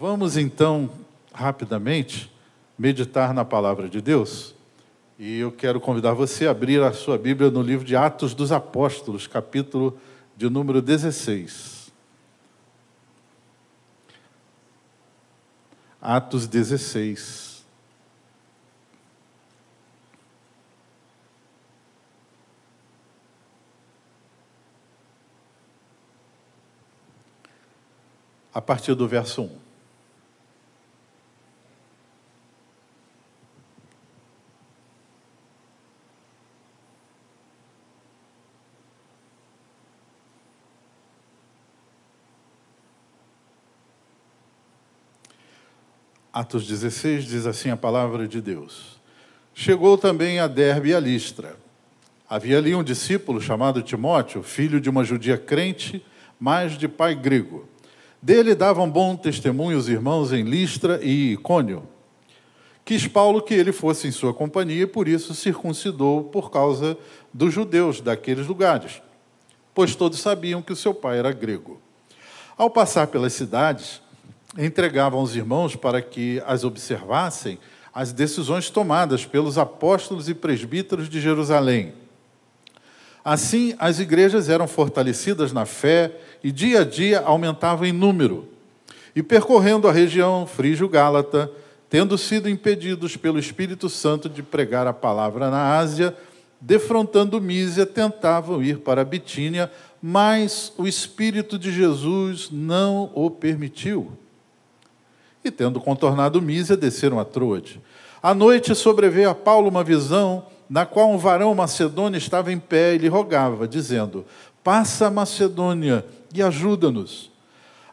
Vamos então, rapidamente, meditar na palavra de Deus. E eu quero convidar você a abrir a sua Bíblia no livro de Atos dos Apóstolos, capítulo de número 16. Atos 16. A partir do verso 1. Atos 16 diz assim a palavra de Deus. Chegou também a Derbe e a Listra. Havia ali um discípulo chamado Timóteo, filho de uma judia crente, mas de pai grego. Dele davam bom testemunho os irmãos em Listra e Icônio. Quis Paulo que ele fosse em sua companhia e por isso circuncidou por causa dos judeus daqueles lugares, pois todos sabiam que o seu pai era grego. Ao passar pelas cidades, entregavam aos irmãos para que as observassem as decisões tomadas pelos apóstolos e presbíteros de Jerusalém. Assim, as igrejas eram fortalecidas na fé e dia a dia aumentavam em número. E percorrendo a região frígio-gálata, tendo sido impedidos pelo Espírito Santo de pregar a palavra na Ásia, defrontando Mísia, tentavam ir para Bitínia, mas o Espírito de Jesus não o permitiu e, tendo contornado Mísia, desceram a Troade. À noite sobreveio a Paulo uma visão na qual um varão macedônio estava em pé e lhe rogava, dizendo: Passa a Macedônia e ajuda-nos.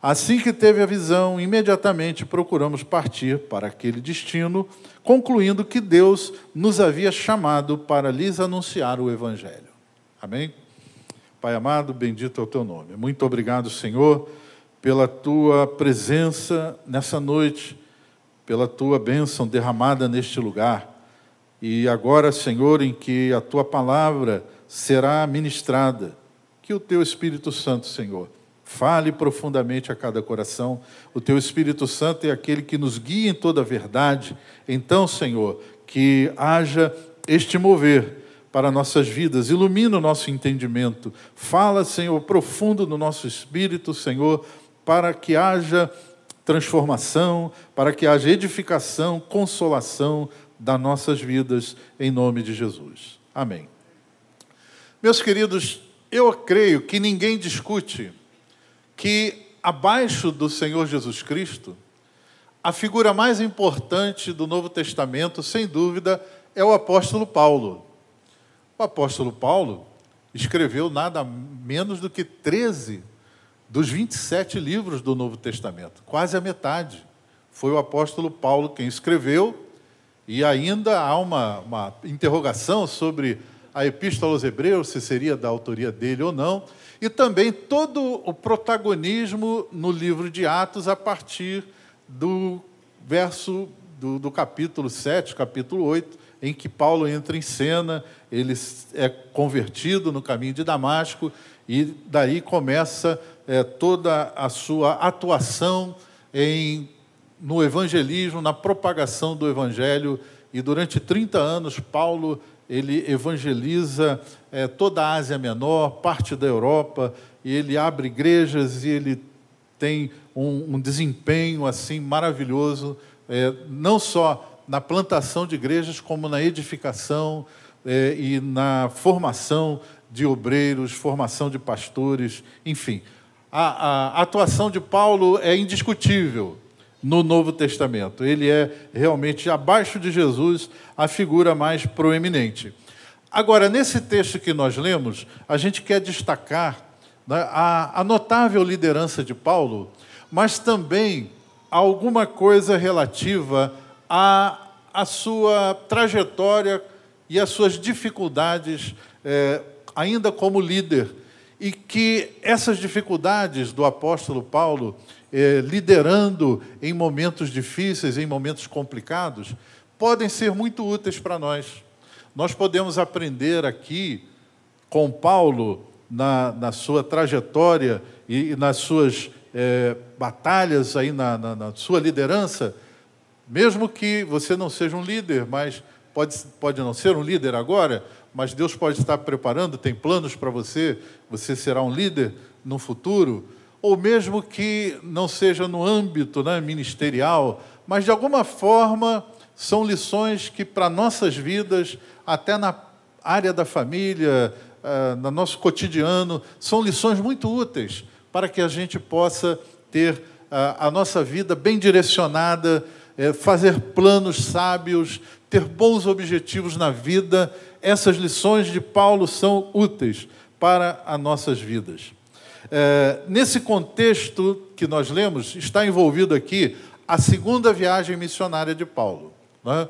Assim que teve a visão, imediatamente procuramos partir para aquele destino, concluindo que Deus nos havia chamado para lhes anunciar o Evangelho. Amém? Pai amado, bendito é o teu nome. Muito obrigado, Senhor pela tua presença nessa noite, pela tua bênção derramada neste lugar. E agora, Senhor, em que a tua palavra será ministrada, que o teu Espírito Santo, Senhor, fale profundamente a cada coração. O teu Espírito Santo é aquele que nos guia em toda a verdade. Então, Senhor, que haja este mover para nossas vidas, ilumina o nosso entendimento. Fala, Senhor, profundo no nosso espírito, Senhor para que haja transformação, para que haja edificação, consolação das nossas vidas, em nome de Jesus. Amém. Meus queridos, eu creio que ninguém discute que abaixo do Senhor Jesus Cristo, a figura mais importante do Novo Testamento, sem dúvida, é o apóstolo Paulo. O apóstolo Paulo escreveu nada menos do que 13 dos 27 livros do Novo Testamento, quase a metade. Foi o apóstolo Paulo quem escreveu, e ainda há uma, uma interrogação sobre a Epístola aos Hebreus, se seria da autoria dele ou não, e também todo o protagonismo no livro de Atos a partir do verso do, do capítulo 7, capítulo 8, em que Paulo entra em cena, ele é convertido no caminho de Damasco, e daí começa é, toda a sua atuação em, no evangelismo, na propagação do evangelho. E durante 30 anos, Paulo ele evangeliza é, toda a Ásia Menor, parte da Europa, e ele abre igrejas e ele tem um, um desempenho assim maravilhoso, é, não só na plantação de igrejas, como na edificação é, e na formação de obreiros, formação de pastores, enfim a, a atuação de Paulo é indiscutível no Novo Testamento. Ele é realmente, abaixo de Jesus, a figura mais proeminente. Agora, nesse texto que nós lemos, a gente quer destacar né, a, a notável liderança de Paulo, mas também alguma coisa relativa à, sua trajetória e às suas dificuldades, é, ainda como líder e que essas dificuldades do apóstolo Paulo, eh, liderando em momentos difíceis, em momentos complicados, podem ser muito úteis para nós. Nós podemos aprender aqui com Paulo, na, na sua trajetória e nas suas é, batalhas aí na, na, na sua liderança, mesmo que você não seja um líder, mas pode, pode não ser um líder agora, mas Deus pode estar preparando, tem planos para você, você será um líder no futuro, ou mesmo que não seja no âmbito né, ministerial, mas de alguma forma são lições que para nossas vidas, até na área da família, uh, no nosso cotidiano, são lições muito úteis para que a gente possa ter uh, a nossa vida bem direcionada, uh, fazer planos sábios, ter bons objetivos na vida. Essas lições de Paulo são úteis para as nossas vidas. É, nesse contexto que nós lemos, está envolvido aqui a segunda viagem missionária de Paulo. Né?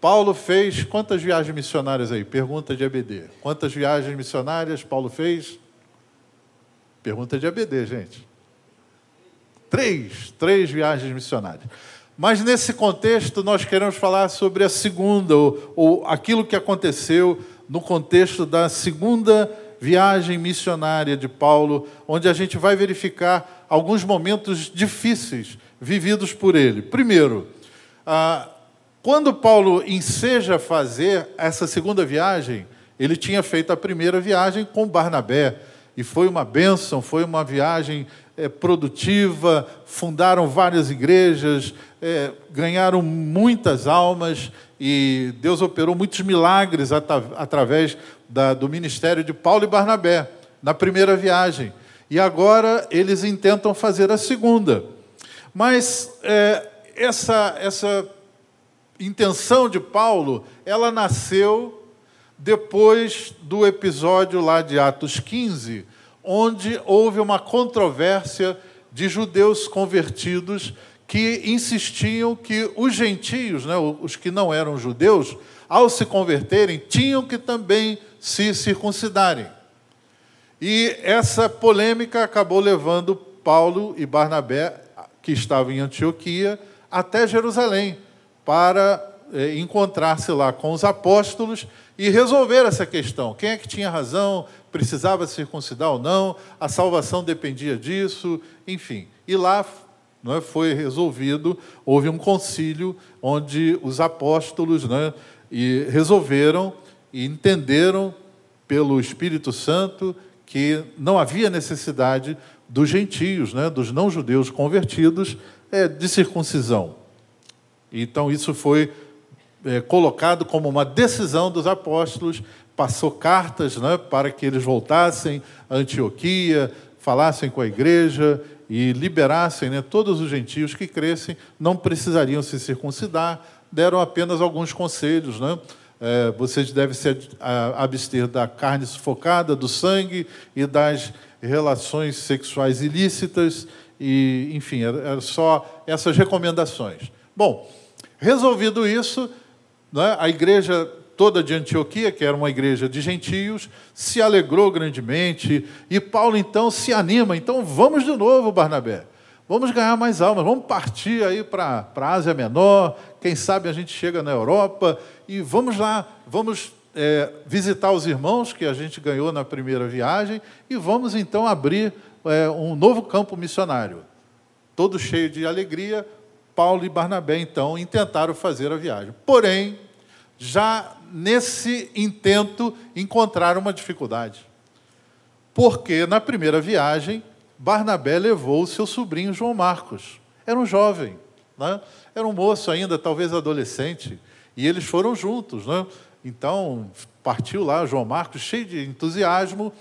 Paulo fez quantas viagens missionárias aí? Pergunta de ABD. Quantas viagens missionárias Paulo fez? Pergunta de ABD, gente. Três, três viagens missionárias. Mas nesse contexto nós queremos falar sobre a segunda, ou, ou aquilo que aconteceu no contexto da segunda viagem missionária de Paulo, onde a gente vai verificar alguns momentos difíceis vividos por ele. Primeiro, ah, quando Paulo enseja fazer essa segunda viagem, ele tinha feito a primeira viagem com Barnabé, e foi uma bênção, foi uma viagem é, produtiva, fundaram várias igrejas, é, ganharam muitas almas e Deus operou muitos milagres at através da, do ministério de Paulo e Barnabé na primeira viagem. E agora eles intentam fazer a segunda. Mas é, essa, essa intenção de Paulo, ela nasceu depois do episódio lá de Atos 15, onde houve uma controvérsia de judeus convertidos que insistiam que os gentios, né, os que não eram judeus, ao se converterem, tinham que também se circuncidarem. E essa polêmica acabou levando Paulo e Barnabé, que estavam em Antioquia, até Jerusalém, para eh, encontrar-se lá com os apóstolos e resolver essa questão. Quem é que tinha razão? Precisava circuncidar ou não? A salvação dependia disso? Enfim. E lá não é, foi resolvido, houve um concílio onde os apóstolos não é, e resolveram e entenderam pelo Espírito Santo que não havia necessidade dos gentios, né, dos não-judeus convertidos, é, de circuncisão. Então, isso foi é, colocado como uma decisão dos apóstolos, passou cartas né, para que eles voltassem a Antioquia, falassem com a igreja e liberassem né, todos os gentios que crescem, não precisariam se circuncidar, deram apenas alguns conselhos. Né? É, vocês devem se abster da carne sufocada, do sangue e das relações sexuais ilícitas, e, enfim, eram só essas recomendações. Bom, resolvido isso, né, a igreja toda de Antioquia, que era uma igreja de gentios, se alegrou grandemente, e Paulo então se anima, então vamos de novo, Barnabé. Vamos ganhar mais almas, vamos partir aí para a Ásia Menor, quem sabe a gente chega na Europa, e vamos lá, vamos é, visitar os irmãos que a gente ganhou na primeira viagem, e vamos então abrir é, um novo campo missionário. Todo cheio de alegria, Paulo e Barnabé então intentaram fazer a viagem. Porém, já nesse intento encontraram uma dificuldade. Porque na primeira viagem, Barnabé levou o seu sobrinho João Marcos. Era um jovem, né? era um moço ainda, talvez adolescente, e eles foram juntos. Né? Então, partiu lá João Marcos, cheio de entusiasmo,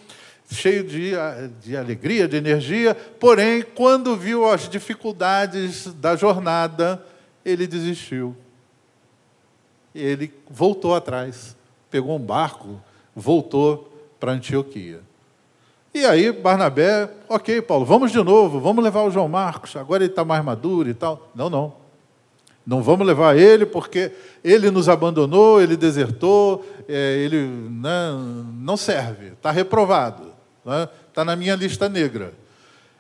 cheio de, de alegria, de energia, porém, quando viu as dificuldades da jornada, ele desistiu ele voltou atrás, pegou um barco, voltou para Antioquia. E aí, Barnabé, ok, Paulo, vamos de novo, vamos levar o João Marcos, agora ele está mais maduro e tal. Não, não. Não vamos levar ele porque ele nos abandonou, ele desertou, é, ele né, não serve, está reprovado, está né, na minha lista negra.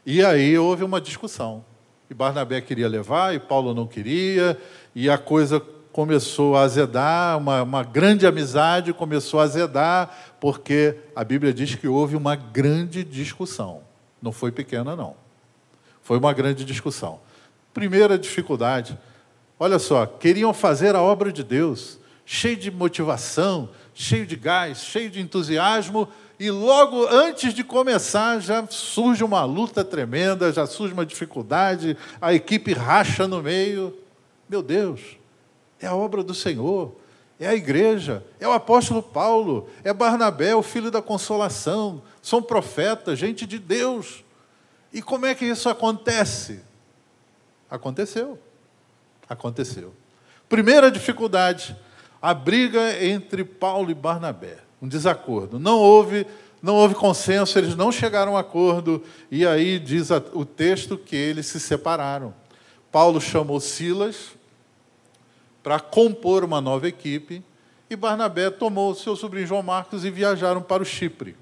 E aí houve uma discussão. E Barnabé queria levar, e Paulo não queria, e a coisa começou a azedar, uma, uma grande amizade começou a azedar, porque a Bíblia diz que houve uma grande discussão. Não foi pequena, não. Foi uma grande discussão. Primeira dificuldade, olha só, queriam fazer a obra de Deus, cheio de motivação, cheio de gás, cheio de entusiasmo, e logo antes de começar já surge uma luta tremenda, já surge uma dificuldade, a equipe racha no meio. Meu Deus, é a obra do Senhor, é a igreja, é o apóstolo Paulo, é Barnabé, o filho da consolação, são profetas, gente de Deus. E como é que isso acontece? Aconteceu. Aconteceu. Primeira dificuldade, a briga entre Paulo e Barnabé um desacordo. Não houve, não houve consenso, eles não chegaram a acordo, e aí diz o texto que eles se separaram. Paulo chamou Silas para compor uma nova equipe, e Barnabé tomou seu sobrinho João Marcos e viajaram para o Chipre.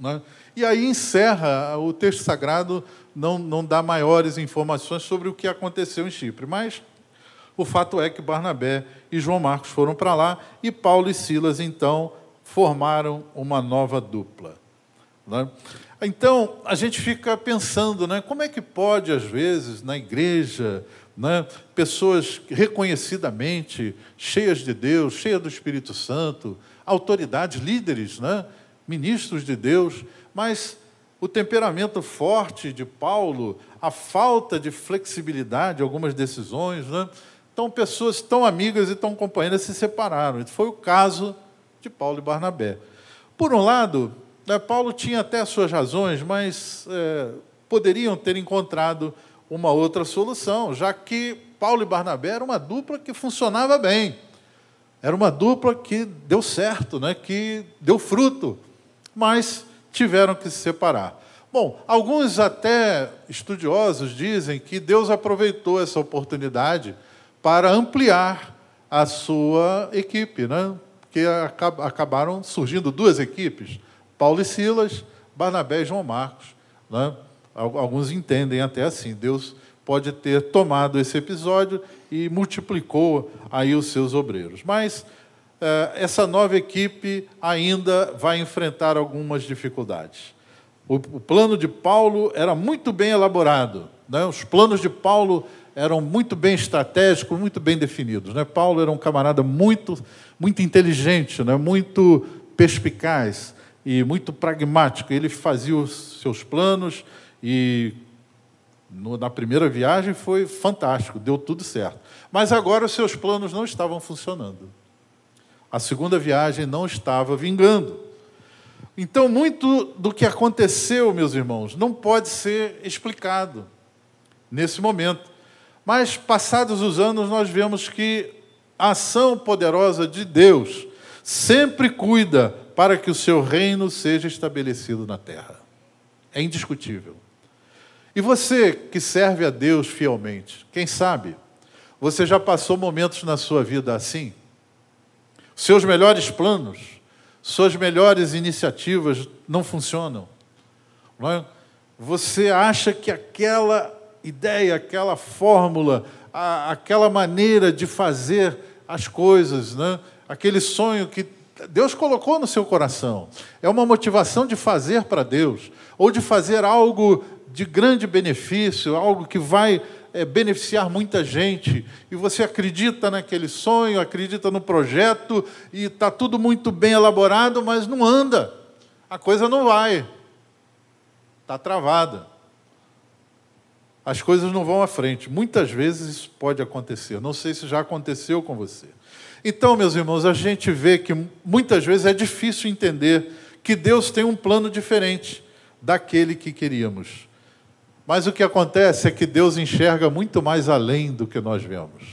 Né? E aí encerra, o texto sagrado não, não dá maiores informações sobre o que aconteceu em Chipre, mas o fato é que Barnabé e João Marcos foram para lá e Paulo e Silas, então, formaram uma nova dupla. Né? Então, a gente fica pensando, né, como é que pode, às vezes, na igreja, né, pessoas reconhecidamente cheias de Deus, cheias do Espírito Santo, autoridades, líderes, né, ministros de Deus, mas o temperamento forte de Paulo, a falta de flexibilidade, algumas decisões, né, então pessoas tão amigas e tão companheiras se separaram. Foi o caso de Paulo e Barnabé. Por um lado, né, Paulo tinha até suas razões, mas é, poderiam ter encontrado uma outra solução, já que Paulo e Barnabé era uma dupla que funcionava bem. Era uma dupla que deu certo, né, que deu fruto, mas tiveram que se separar. Bom, alguns até estudiosos dizem que Deus aproveitou essa oportunidade para ampliar a sua equipe, né? porque acabaram surgindo duas equipes, Paulo e Silas, Barnabé e João Marcos. Né? Alguns entendem até assim, Deus pode ter tomado esse episódio e multiplicou aí os seus obreiros. Mas eh, essa nova equipe ainda vai enfrentar algumas dificuldades. O, plano de Paulo era muito bem elaborado. Né? Os planos de Paulo eram muito bem estratégicos, muito bem definidos. Né? Paulo era um camarada muito, muito inteligente, né? muito perspicaz e muito pragmático. Ele fazia os seus planos e no, na primeira viagem foi fantástico, deu tudo certo. Mas agora os seus planos não estavam funcionando. A segunda viagem não estava vingando. Então, muito do que aconteceu, meus irmãos, não pode ser explicado nesse momento. Mas, passados os anos, nós vemos que a ação poderosa de Deus sempre cuida para que o seu reino seja estabelecido na terra. É indiscutível. E você que serve a Deus fielmente, quem sabe, você já passou momentos na sua vida assim? Seus melhores planos, suas melhores iniciativas não funcionam. Não é? Você acha que aquela ideia, aquela fórmula, a, aquela maneira de fazer as coisas, né? aquele sonho que Deus colocou no seu coração. É uma motivação de fazer para Deus, ou de fazer algo de grande benefício, algo que vai é, beneficiar muita gente. E você acredita naquele sonho, acredita no projeto, e está tudo muito bem elaborado, mas não anda. A coisa não vai. Está travada as coisas não vão à frente. Muitas vezes isso pode acontecer. Não sei se já aconteceu com você. Então, meus irmãos, a gente vê que muitas vezes é difícil entender que Deus tem um plano diferente daquele que queríamos. Mas o que acontece é que Deus enxerga muito mais além do que nós vemos.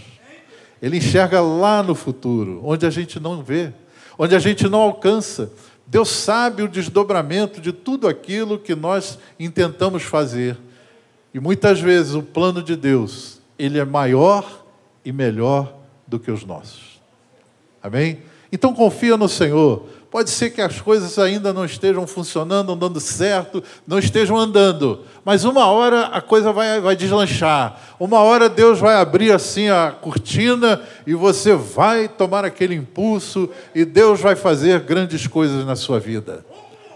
Ele enxerga lá no futuro, onde a gente não vê, onde a gente não alcança. Deus sabe o desdobramento de tudo aquilo que nós intentamos fazer. E muitas vezes o plano de Deus, ele é maior e melhor do que os nossos. Amém? Então confia no Senhor. Pode ser que as coisas ainda não estejam funcionando, não dando certo, não estejam andando, mas uma hora a coisa vai, vai deslanchar. Uma hora Deus vai abrir assim a cortina e você vai tomar aquele impulso e Deus vai fazer grandes coisas na sua vida.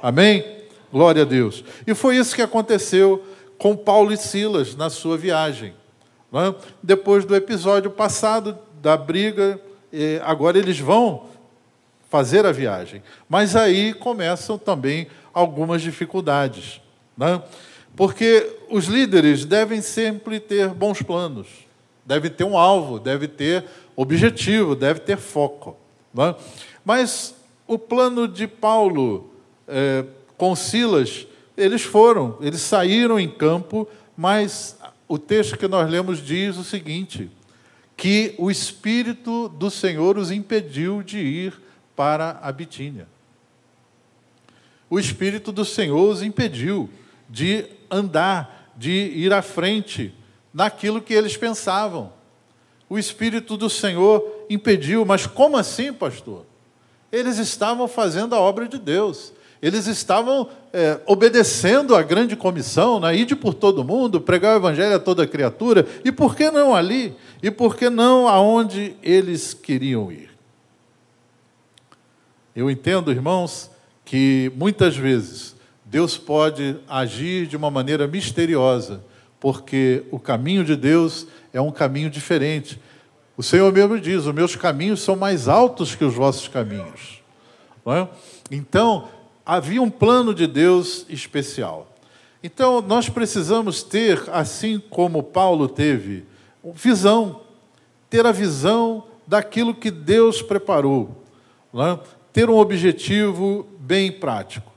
Amém? Glória a Deus. E foi isso que aconteceu com Paulo e Silas na sua viagem. É? Depois do episódio passado da briga, agora eles vão fazer a viagem. Mas aí começam também algumas dificuldades. É? Porque os líderes devem sempre ter bons planos, devem ter um alvo, devem ter objetivo, devem ter foco. É? Mas o plano de Paulo é, com Silas, eles foram, eles saíram em campo, mas o texto que nós lemos diz o seguinte: que o Espírito do Senhor os impediu de ir para a Bitínia. O Espírito do Senhor os impediu de andar, de ir à frente naquilo que eles pensavam. O Espírito do Senhor impediu, mas como assim, pastor? Eles estavam fazendo a obra de Deus. Eles estavam é, obedecendo à grande comissão, né? ide por todo mundo, pregar o evangelho a toda criatura. E por que não ali? E por que não aonde eles queriam ir? Eu entendo, irmãos, que muitas vezes Deus pode agir de uma maneira misteriosa, porque o caminho de Deus é um caminho diferente. O Senhor mesmo diz: os meus caminhos são mais altos que os vossos caminhos. É? Então, havia um plano de Deus especial. Então, nós precisamos ter, assim como Paulo teve, visão, ter a visão daquilo que Deus preparou, é? Ter um objetivo bem prático.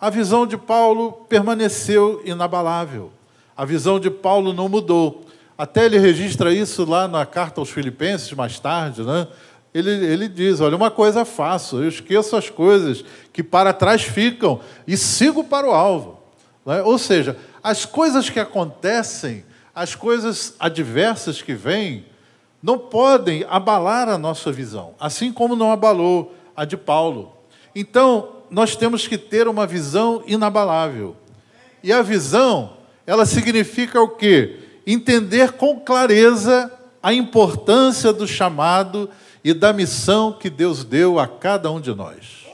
A visão de Paulo permaneceu inabalável. A visão de Paulo não mudou. Até ele registra isso lá na carta aos Filipenses, mais tarde, né? Ele, ele diz: Olha, uma coisa faço, eu esqueço as coisas que para trás ficam e sigo para o alvo. Né? Ou seja, as coisas que acontecem, as coisas adversas que vêm, não podem abalar a nossa visão, assim como não abalou a de Paulo. Então, nós temos que ter uma visão inabalável. E a visão, ela significa o quê? entender com clareza a importância do chamado e da missão que Deus deu a cada um de nós.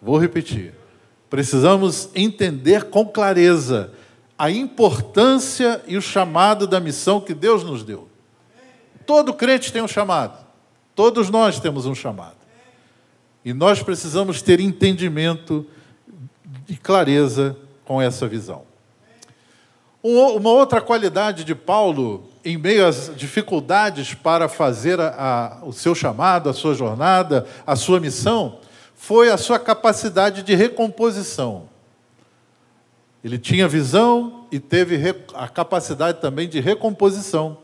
Vou repetir. Precisamos entender com clareza a importância e o chamado da missão que Deus nos deu. Todo crente tem um chamado. Todos nós temos um chamado. E nós precisamos ter entendimento e clareza com essa visão. Uma outra qualidade de Paulo, em meio às dificuldades para fazer a, a, o seu chamado, a sua jornada, a sua missão, foi a sua capacidade de recomposição. Ele tinha visão e teve a capacidade também de recomposição.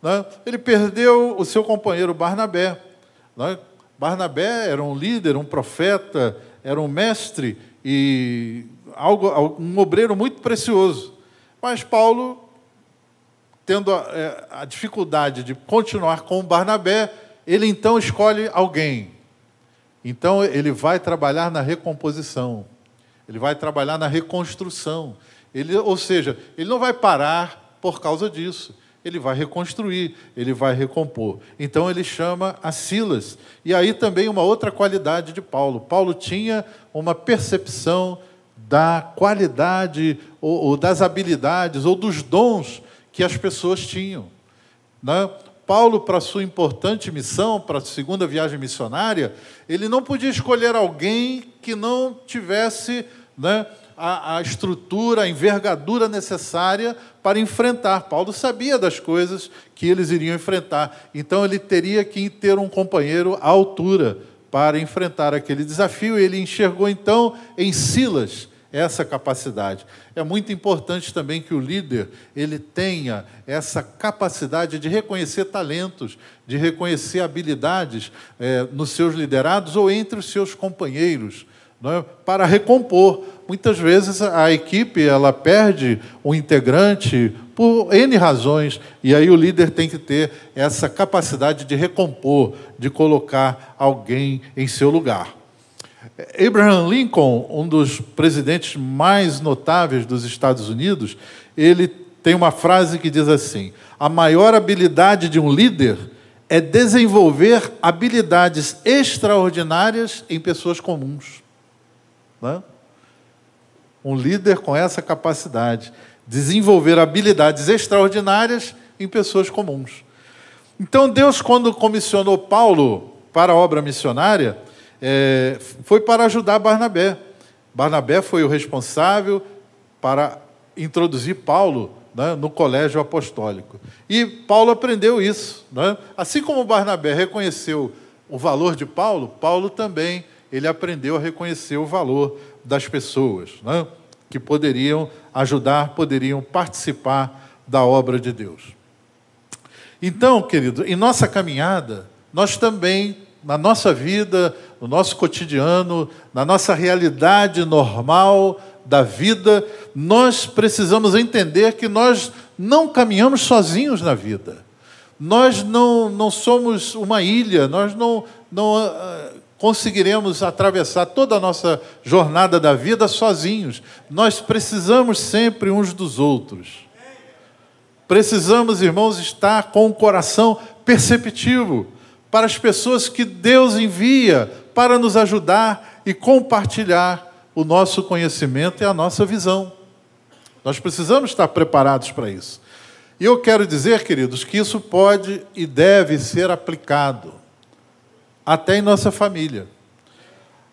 Né? Ele perdeu o seu companheiro Barnabé. Barnabé era um líder, um profeta, era um mestre e algo, um obreiro muito precioso. Mas Paulo, tendo a, é, a dificuldade de continuar com Barnabé, ele então escolhe alguém. Então ele vai trabalhar na recomposição, ele vai trabalhar na reconstrução. Ele, ou seja, ele não vai parar por causa disso. Ele vai reconstruir, ele vai recompor. Então ele chama a Silas. E aí também uma outra qualidade de Paulo. Paulo tinha uma percepção da qualidade ou, ou das habilidades ou dos dons que as pessoas tinham. Né? Paulo, para sua importante missão, para a segunda viagem missionária, ele não podia escolher alguém que não tivesse né, a, a, estrutura, a envergadura necessária para enfrentar. Paulo sabia das coisas que eles iriam enfrentar, então ele teria que ter um companheiro à altura para enfrentar aquele desafio. Ele enxergou então em Silas essa capacidade. É muito importante também que o líder ele tenha essa capacidade de reconhecer talentos, de reconhecer habilidades é, nos seus liderados ou entre os seus companheiros, é? para recompor. Muitas vezes a equipe ela perde um integrante por N razões, e aí o líder tem que ter essa capacidade de recompor, de colocar alguém em seu lugar. Abraham Lincoln, um dos presidentes mais notáveis dos Estados Unidos, ele tem uma frase que diz assim: a maior habilidade de um líder é desenvolver habilidades extraordinárias em pessoas comuns. Né? Um líder com essa capacidade desenvolver habilidades extraordinárias em pessoas comuns. Então, Deus, quando comissionou Paulo para a obra missionária, é, foi para ajudar Barnabé. Barnabé foi o responsável para introduzir Paulo né, no colégio apostólico. E Paulo aprendeu isso. Né? Assim como Barnabé reconheceu o valor de Paulo, Paulo também ele aprendeu a reconhecer o valor das pessoas né, que poderiam ajudar, poderiam participar da obra de Deus. Então, querido, em nossa caminhada, nós também, na nossa vida, no nosso cotidiano, na nossa realidade normal da vida, nós precisamos entender que nós não caminhamos sozinhos na vida. Nós não, não somos uma ilha, nós não, não uh, conseguiremos atravessar toda a nossa jornada da vida sozinhos. Nós precisamos sempre uns dos outros. Precisamos, irmãos, estar com o coração perceptivo para as pessoas que Deus envia para nos ajudar e compartilhar o nosso conhecimento e a nossa visão. Nós precisamos estar preparados para isso. E eu quero dizer, queridos, que isso pode e deve ser aplicado até em nossa família.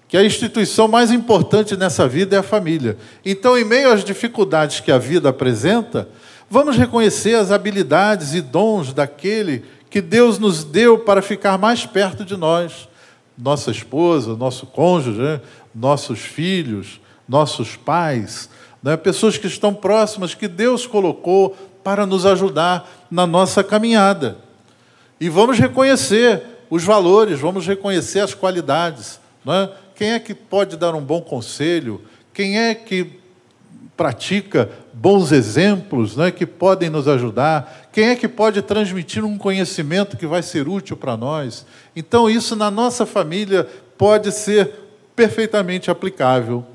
Que a instituição mais importante nessa vida é a família. Então, em meio às dificuldades que a vida apresenta, Vamos reconhecer as habilidades e dons daquele que Deus nos deu para ficar mais perto de nós. Nossa esposa, nosso cônjuge, né? nossos filhos, nossos pais, né? pessoas que estão próximas, que Deus colocou para nos ajudar na nossa caminhada. E vamos reconhecer os valores, vamos reconhecer as qualidades. Né? Quem é que pode dar um bom conselho? Quem é que pratica bons exemplos né, que podem nos ajudar? Quem é que pode transmitir um conhecimento que vai ser útil para nós? Então, isso na nossa família pode ser perfeitamente aplicável.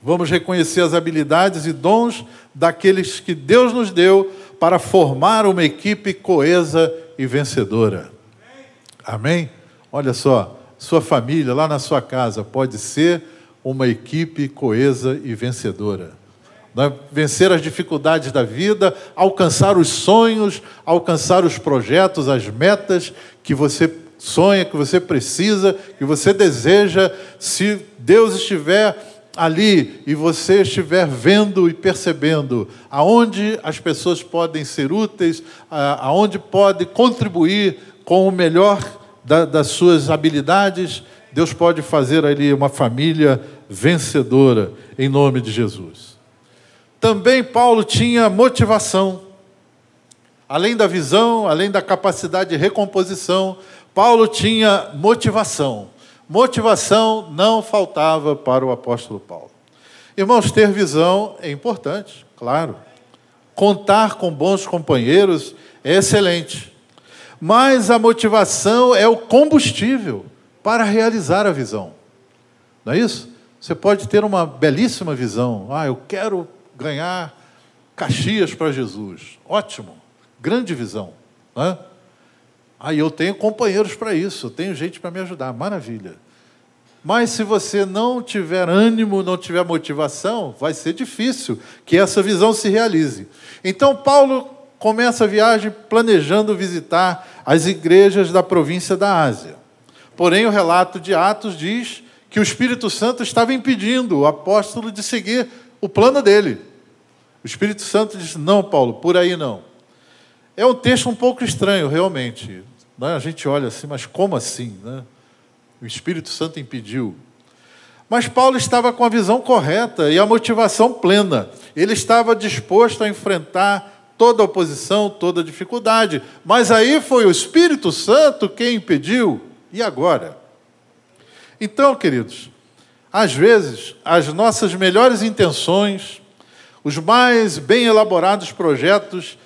Vamos reconhecer as habilidades e dons daqueles que Deus nos deu para formar uma equipe coesa e vencedora. Amém? Olha só, sua família lá na sua casa pode ser uma equipe coesa e vencedora né? vencer as dificuldades da vida, alcançar os sonhos, alcançar os projetos, as metas que você sonha, que você precisa, que você deseja, se Deus estiver ali e você estiver vendo e percebendo aonde as pessoas podem ser úteis, aonde pode contribuir com o melhor das suas habilidades, Deus pode fazer ali uma família vencedora em nome de Jesus. Também Paulo tinha motivação. Além da visão, além da capacidade de recomposição, Paulo tinha motivação. Motivação não faltava para o apóstolo Paulo. Irmãos, ter visão é importante, claro. Contar com bons companheiros é excelente. Mas a motivação é o combustível para realizar a visão. Não é isso? Você pode ter uma belíssima visão. Ah, eu quero ganhar Caxias para Jesus. Ótimo, grande visão. Né? Aí eu tenho companheiros para isso, eu tenho gente para me ajudar, maravilha. Mas se você não tiver ânimo, não tiver motivação, vai ser difícil que essa visão se realize. Então, Paulo começa a viagem planejando visitar as igrejas da província da Ásia. Porém, o relato de Atos diz que o Espírito Santo estava impedindo o apóstolo de seguir o plano dele. O Espírito Santo disse: Não, Paulo, por aí não. É um texto um pouco estranho, realmente. Né? A gente olha assim, mas como assim? Né? O Espírito Santo impediu. Mas Paulo estava com a visão correta e a motivação plena. Ele estava disposto a enfrentar toda oposição, toda dificuldade. Mas aí foi o Espírito Santo quem impediu. E agora? Então, queridos, às vezes, as nossas melhores intenções, os mais bem elaborados projetos,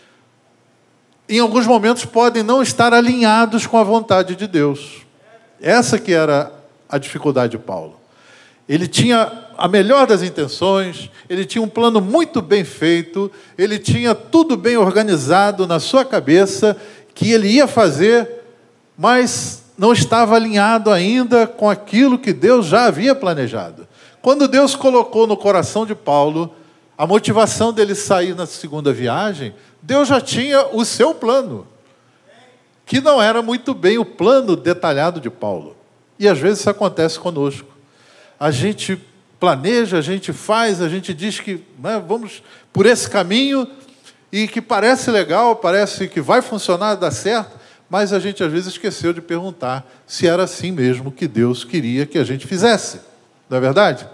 em alguns momentos podem não estar alinhados com a vontade de Deus. Essa que era a dificuldade de Paulo. Ele tinha a melhor das intenções, ele tinha um plano muito bem feito, ele tinha tudo bem organizado na sua cabeça que ele ia fazer, mas não estava alinhado ainda com aquilo que Deus já havia planejado. Quando Deus colocou no coração de Paulo a motivação dele sair na segunda viagem, Deus já tinha o seu plano, que não era muito bem o plano detalhado de Paulo. E às vezes isso acontece conosco. A gente planeja, a gente faz, a gente diz que né, vamos por esse caminho e que parece legal, parece que vai funcionar, dá certo, mas a gente às vezes esqueceu de perguntar se era assim mesmo que Deus queria que a gente fizesse. Não é verdade?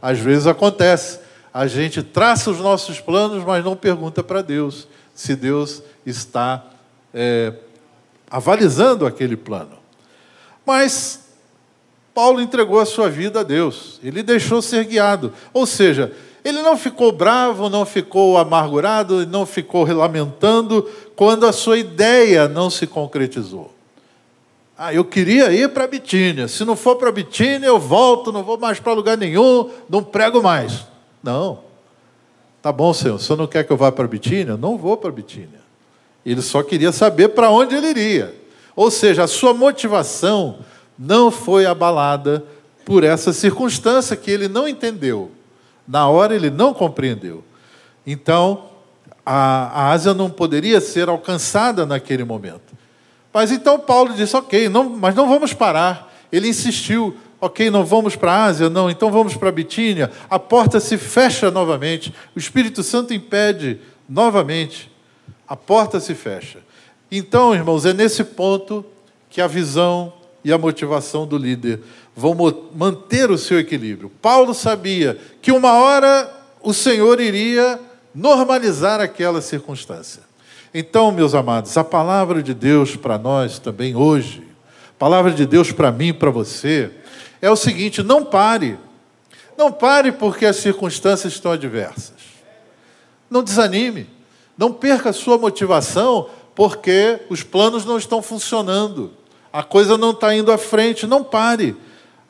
Às vezes acontece. A gente traça os nossos planos, mas não pergunta para Deus se Deus está é, avalizando aquele plano. Mas Paulo entregou a sua vida a Deus, ele deixou ser guiado. Ou seja, ele não ficou bravo, não ficou amargurado, não ficou lamentando quando a sua ideia não se concretizou. Ah, eu queria ir para Bitínia. Se não for para Bitínia, eu volto, não vou mais para lugar nenhum, não prego mais. Não. Tá bom, Senhor, o Senhor não quer que eu vá para Bitínia? Não vou para Bitínia. Ele só queria saber para onde ele iria. Ou seja, a sua motivação não foi abalada por essa circunstância que ele não entendeu. Na hora ele não compreendeu. Então, a, a Ásia não poderia ser alcançada naquele momento. Mas então Paulo disse: ok, não, mas não vamos parar. Ele insistiu: ok, não vamos para a Ásia, não, então vamos para a Bitínia. A porta se fecha novamente, o Espírito Santo impede novamente, a porta se fecha. Então, irmãos, é nesse ponto que a visão e a motivação do líder vão manter o seu equilíbrio. Paulo sabia que uma hora o Senhor iria normalizar aquela circunstância. Então, meus amados, a palavra de Deus para nós também hoje, a palavra de Deus para mim para você, é o seguinte: não pare. Não pare porque as circunstâncias estão adversas. Não desanime. Não perca a sua motivação porque os planos não estão funcionando. A coisa não está indo à frente. Não pare.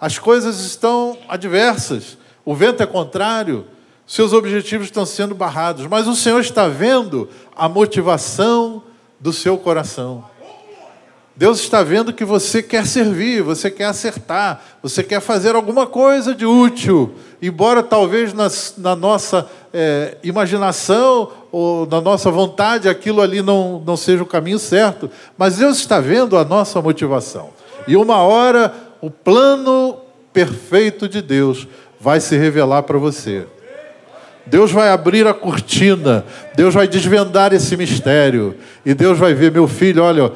As coisas estão adversas. O vento é contrário seus objetivos estão sendo barrados, mas o Senhor está vendo a motivação do seu coração. Deus está vendo que você quer servir, você quer acertar, você quer fazer alguma coisa de útil, embora talvez na, na nossa é, imaginação ou na nossa vontade aquilo ali não, não seja o caminho certo, mas Deus está vendo a nossa motivação. E uma hora o plano perfeito de Deus vai se revelar para você. Deus vai abrir a cortina, Deus vai desvendar esse mistério, e Deus vai ver, meu filho, olha,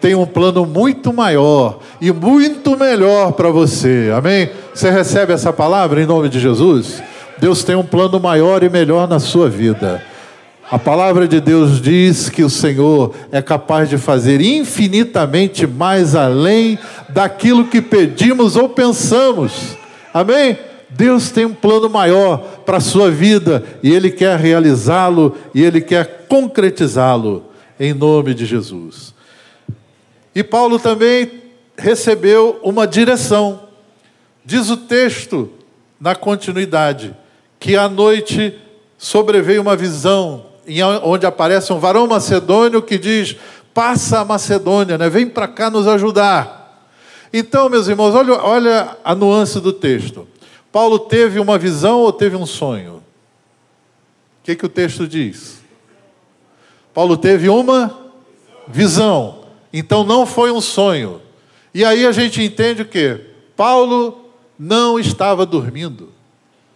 tem um plano muito maior e muito melhor para você, amém? Você recebe essa palavra em nome de Jesus? Deus tem um plano maior e melhor na sua vida. A palavra de Deus diz que o Senhor é capaz de fazer infinitamente mais além daquilo que pedimos ou pensamos, amém? Deus tem um plano maior para a sua vida e Ele quer realizá-lo e Ele quer concretizá-lo em nome de Jesus. E Paulo também recebeu uma direção. Diz o texto, na continuidade, que à noite sobreveio uma visão, onde aparece um varão macedônio que diz: Passa a Macedônia, né? vem para cá nos ajudar. Então, meus irmãos, olha, olha a nuance do texto. Paulo teve uma visão ou teve um sonho? O que, que o texto diz? Paulo teve uma visão. Então não foi um sonho. E aí a gente entende o que? Paulo não estava dormindo.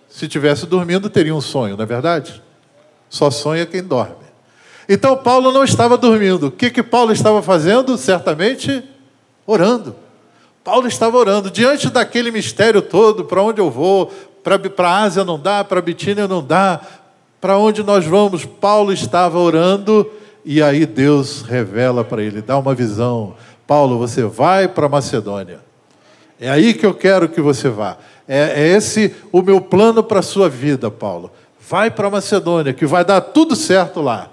Se tivesse dormindo, teria um sonho, não é verdade? Só sonha quem dorme. Então Paulo não estava dormindo. O que, que Paulo estava fazendo? Certamente orando. Paulo estava orando diante daquele mistério todo: para onde eu vou? Para a Ásia não dá, para a Bitínia não dá, para onde nós vamos? Paulo estava orando e aí Deus revela para ele, dá uma visão: Paulo, você vai para Macedônia. É aí que eu quero que você vá. É, é esse o meu plano para a sua vida, Paulo. Vai para Macedônia, que vai dar tudo certo lá.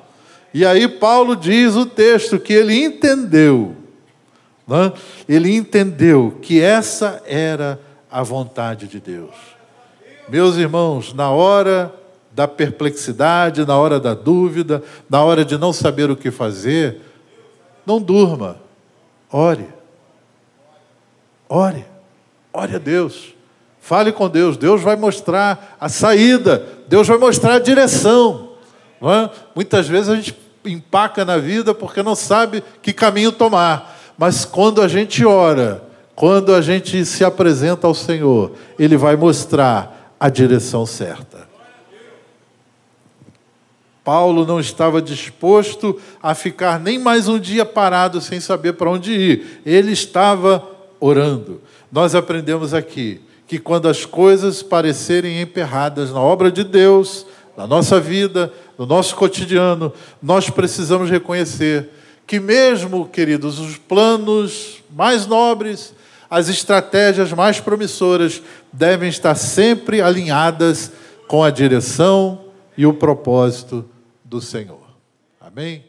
E aí Paulo diz o texto que ele entendeu ele entendeu que essa era a vontade de Deus. Meus irmãos, na hora da perplexidade, na hora da dúvida, na hora de não saber o que fazer, não durma, ore. Ore, ore a Deus. Fale com Deus, Deus vai mostrar a saída Deus vai mostrar a direção. É? Muitas vezes a gente empaca na vida porque não sabe que caminho tomar. Mas quando a gente ora, quando a gente se apresenta ao Senhor, Ele vai mostrar a direção certa. Paulo não estava disposto a ficar nem mais um dia parado sem saber para onde ir. Ele estava orando. Nós aprendemos aqui que quando as coisas parecerem emperradas na obra de Deus, na nossa vida, no nosso cotidiano, nós precisamos reconhecer que, mesmo, queridos, os planos mais nobres, as estratégias mais promissoras devem estar sempre alinhadas com a direção e o propósito do Senhor. Amém?